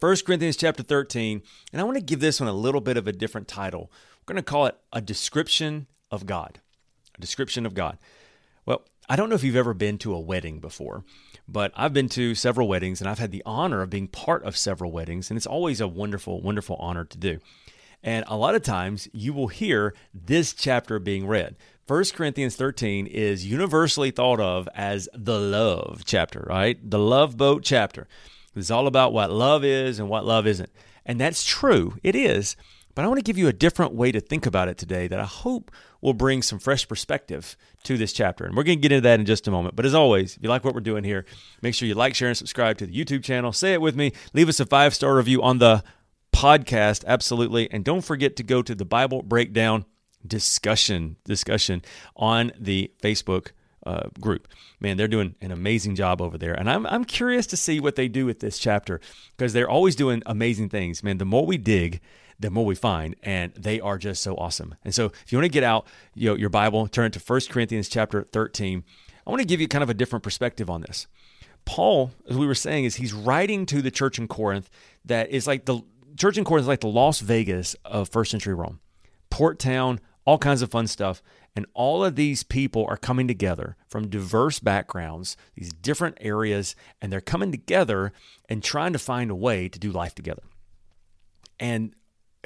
1 Corinthians chapter 13, and I want to give this one a little bit of a different title. We're going to call it A Description of God. A Description of God. Well, I don't know if you've ever been to a wedding before, but I've been to several weddings and I've had the honor of being part of several weddings, and it's always a wonderful, wonderful honor to do. And a lot of times you will hear this chapter being read. 1 Corinthians 13 is universally thought of as the love chapter, right? The love boat chapter. It's all about what love is and what love isn't. And that's true, it is. But I want to give you a different way to think about it today that I hope will bring some fresh perspective to this chapter. And we're going to get into that in just a moment. But as always, if you like what we're doing here, make sure you like, share, and subscribe to the YouTube channel. Say it with me. Leave us a five star review on the podcast. Absolutely. And don't forget to go to the Bible Breakdown discussion discussion on the Facebook uh, group. Man, they're doing an amazing job over there, and I'm I'm curious to see what they do with this chapter because they're always doing amazing things. Man, the more we dig, the more we find, and they are just so awesome. And so, if you want to get out you know, your Bible, turn it to 1 Corinthians chapter 13. I want to give you kind of a different perspective on this. Paul, as we were saying, is he's writing to the church in Corinth that is like the church in Corinth is like the Las Vegas of first century Rome. Port town, all kinds of fun stuff. And all of these people are coming together from diverse backgrounds, these different areas, and they're coming together and trying to find a way to do life together. And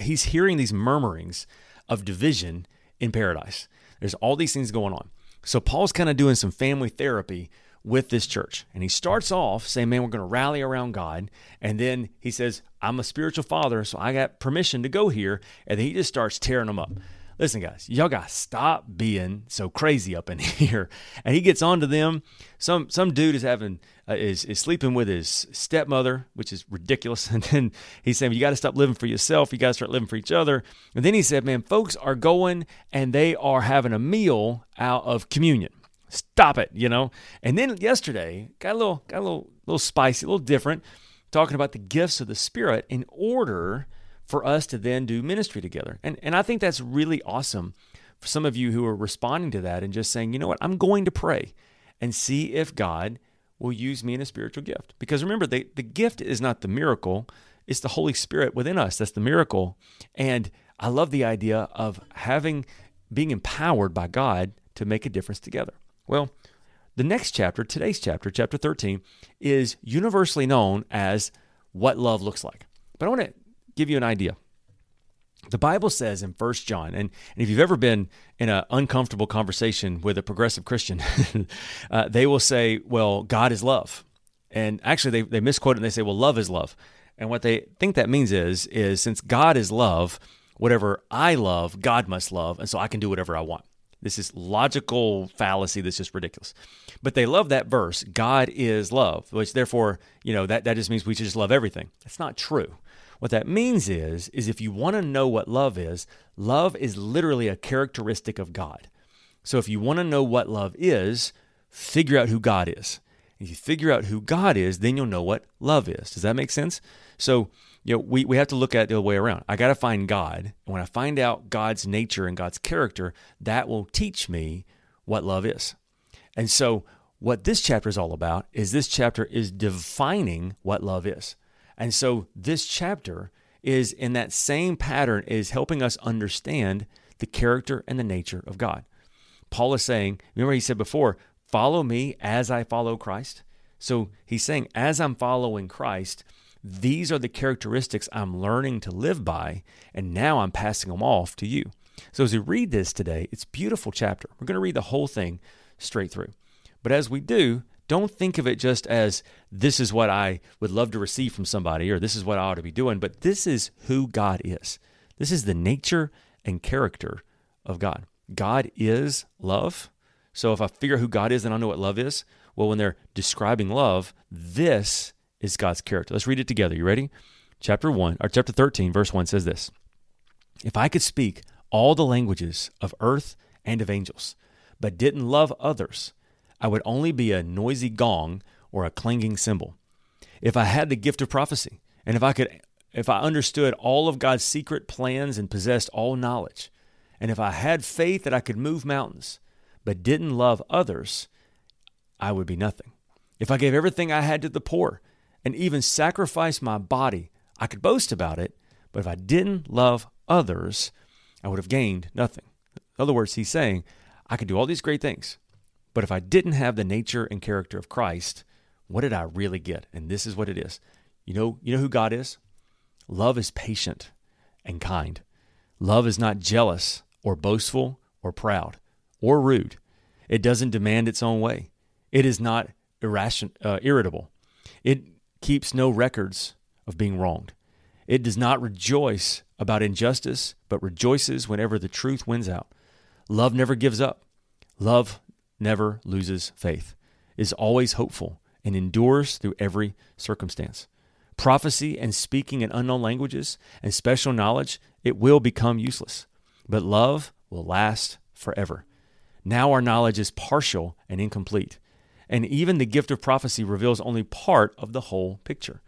he's hearing these murmurings of division in paradise. There's all these things going on. So Paul's kind of doing some family therapy with this church. And he starts off saying, Man, we're going to rally around God. And then he says, I'm a spiritual father, so I got permission to go here. And then he just starts tearing them up. Listen, guys, y'all got to stop being so crazy up in here. And he gets on to them. Some some dude is having uh, is is sleeping with his stepmother, which is ridiculous. And then he's saying, "You got to stop living for yourself. You got to start living for each other." And then he said, "Man, folks are going and they are having a meal out of communion. Stop it, you know." And then yesterday got a little got a little little spicy, a little different, talking about the gifts of the Spirit in order for us to then do ministry together. And, and I think that's really awesome for some of you who are responding to that and just saying, you know what, I'm going to pray and see if God will use me in a spiritual gift. Because remember, the, the gift is not the miracle, it's the Holy Spirit within us that's the miracle. And I love the idea of having, being empowered by God to make a difference together. Well, the next chapter, today's chapter, chapter 13, is universally known as what love looks like. But I want to give you an idea. The Bible says in First John, and, and if you've ever been in an uncomfortable conversation with a progressive Christian, uh, they will say, well, God is love. And actually, they, they misquote it and they say, well, love is love. And what they think that means is, is since God is love, whatever I love, God must love, and so I can do whatever I want. This is logical fallacy that's just ridiculous. But they love that verse, God is love, which therefore, you know, that, that just means we should just love everything. That's not true. What that means is, is if you want to know what love is, love is literally a characteristic of God. So if you want to know what love is, figure out who God is. If you figure out who God is, then you'll know what love is. Does that make sense? So, you know, we, we have to look at it the other way around. I got to find God. And when I find out God's nature and God's character, that will teach me what love is. And so, what this chapter is all about is this chapter is defining what love is. And so this chapter is in that same pattern is helping us understand the character and the nature of God. Paul is saying, remember he said before, follow me as I follow Christ. So he's saying, as I'm following Christ, these are the characteristics I'm learning to live by, and now I'm passing them off to you. So as we read this today, it's beautiful chapter. We're going to read the whole thing straight through. But as we do, don't think of it just as this is what I would love to receive from somebody or this is what I ought to be doing, but this is who God is. This is the nature and character of God. God is love. So if I figure who God is, then I know what love is. Well, when they're describing love, this is God's character. Let's read it together. You ready? chapter 1 or chapter 13 verse 1 says this. If I could speak all the languages of earth and of angels, but didn't love others, I would only be a noisy gong or a clanging cymbal. If I had the gift of prophecy, and if I could if I understood all of God's secret plans and possessed all knowledge, and if I had faith that I could move mountains, but didn't love others, I would be nothing. If I gave everything I had to the poor and even sacrifice my body, I could boast about it, but if I didn't love others, I would have gained nothing. In other words, he's saying, I could do all these great things, but if I didn't have the nature and character of Christ, what did I really get? And this is what it is. You know, you know who God is? Love is patient and kind. Love is not jealous or boastful or proud or rude. It doesn't demand its own way. It is not irration, uh, irritable. It keeps no records of being wronged. It does not rejoice about injustice, but rejoices whenever the truth wins out. Love never gives up. Love never loses faith, is always hopeful, and endures through every circumstance. Prophecy and speaking in unknown languages and special knowledge, it will become useless. But love will last forever. Now our knowledge is partial and incomplete. And even the gift of prophecy reveals only part of the whole picture.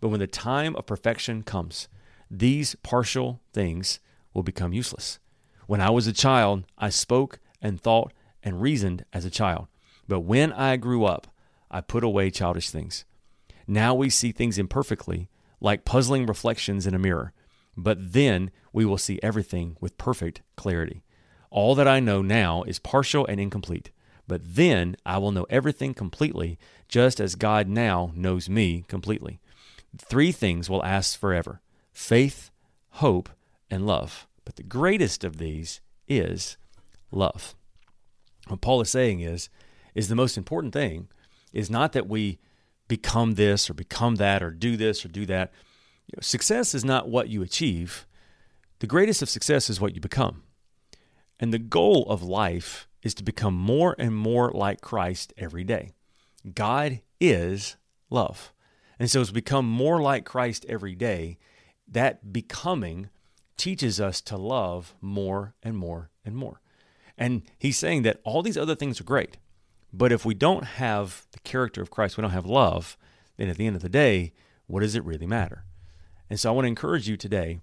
But when the time of perfection comes, these partial things will become useless. When I was a child, I spoke and thought and reasoned as a child. But when I grew up, I put away childish things. Now we see things imperfectly, like puzzling reflections in a mirror, but then we will see everything with perfect clarity. All that I know now is partial and incomplete, but then I will know everything completely, just as God now knows me completely. Three things will last forever faith, hope, and love. But the greatest of these is love. What Paul is saying is, is the most important thing is not that we become this or become that or do this or do that. You know, success is not what you achieve. The greatest of success is what you become. And the goal of life is to become more and more like Christ every day. God is love. And so, as we become more like Christ every day, that becoming teaches us to love more and more and more. And he's saying that all these other things are great. But if we don't have the character of Christ, we don't have love, then at the end of the day, what does it really matter? And so I want to encourage you today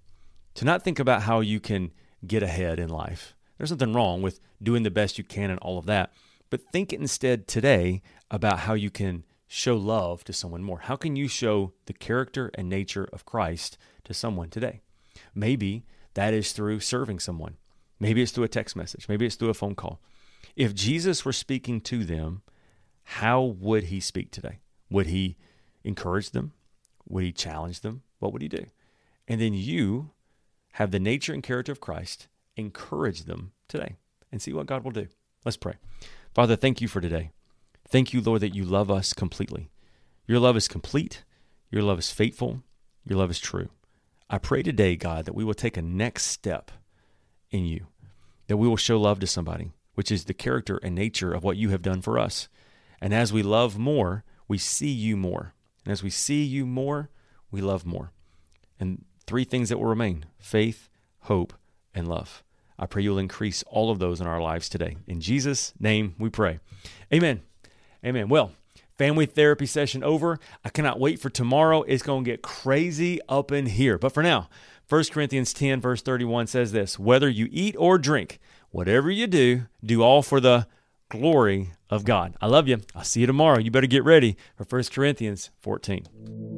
to not think about how you can get ahead in life. There's nothing wrong with doing the best you can and all of that. But think instead today about how you can show love to someone more. How can you show the character and nature of Christ to someone today? Maybe that is through serving someone. Maybe it's through a text message. Maybe it's through a phone call. If Jesus were speaking to them, how would he speak today? Would he encourage them? Would he challenge them? What would he do? And then you have the nature and character of Christ, encourage them today and see what God will do. Let's pray. Father, thank you for today. Thank you, Lord, that you love us completely. Your love is complete, your love is faithful, your love is true. I pray today, God, that we will take a next step in you, that we will show love to somebody, which is the character and nature of what you have done for us. And as we love more, we see you more. And as we see you more, we love more. And three things that will remain faith, hope, and love. I pray you'll increase all of those in our lives today. In Jesus' name we pray. Amen. Amen. Well, family therapy session over. I cannot wait for tomorrow. It's going to get crazy up in here. But for now, 1 Corinthians 10, verse 31 says this Whether you eat or drink, Whatever you do, do all for the glory of God. I love you. I'll see you tomorrow. You better get ready for 1 Corinthians 14.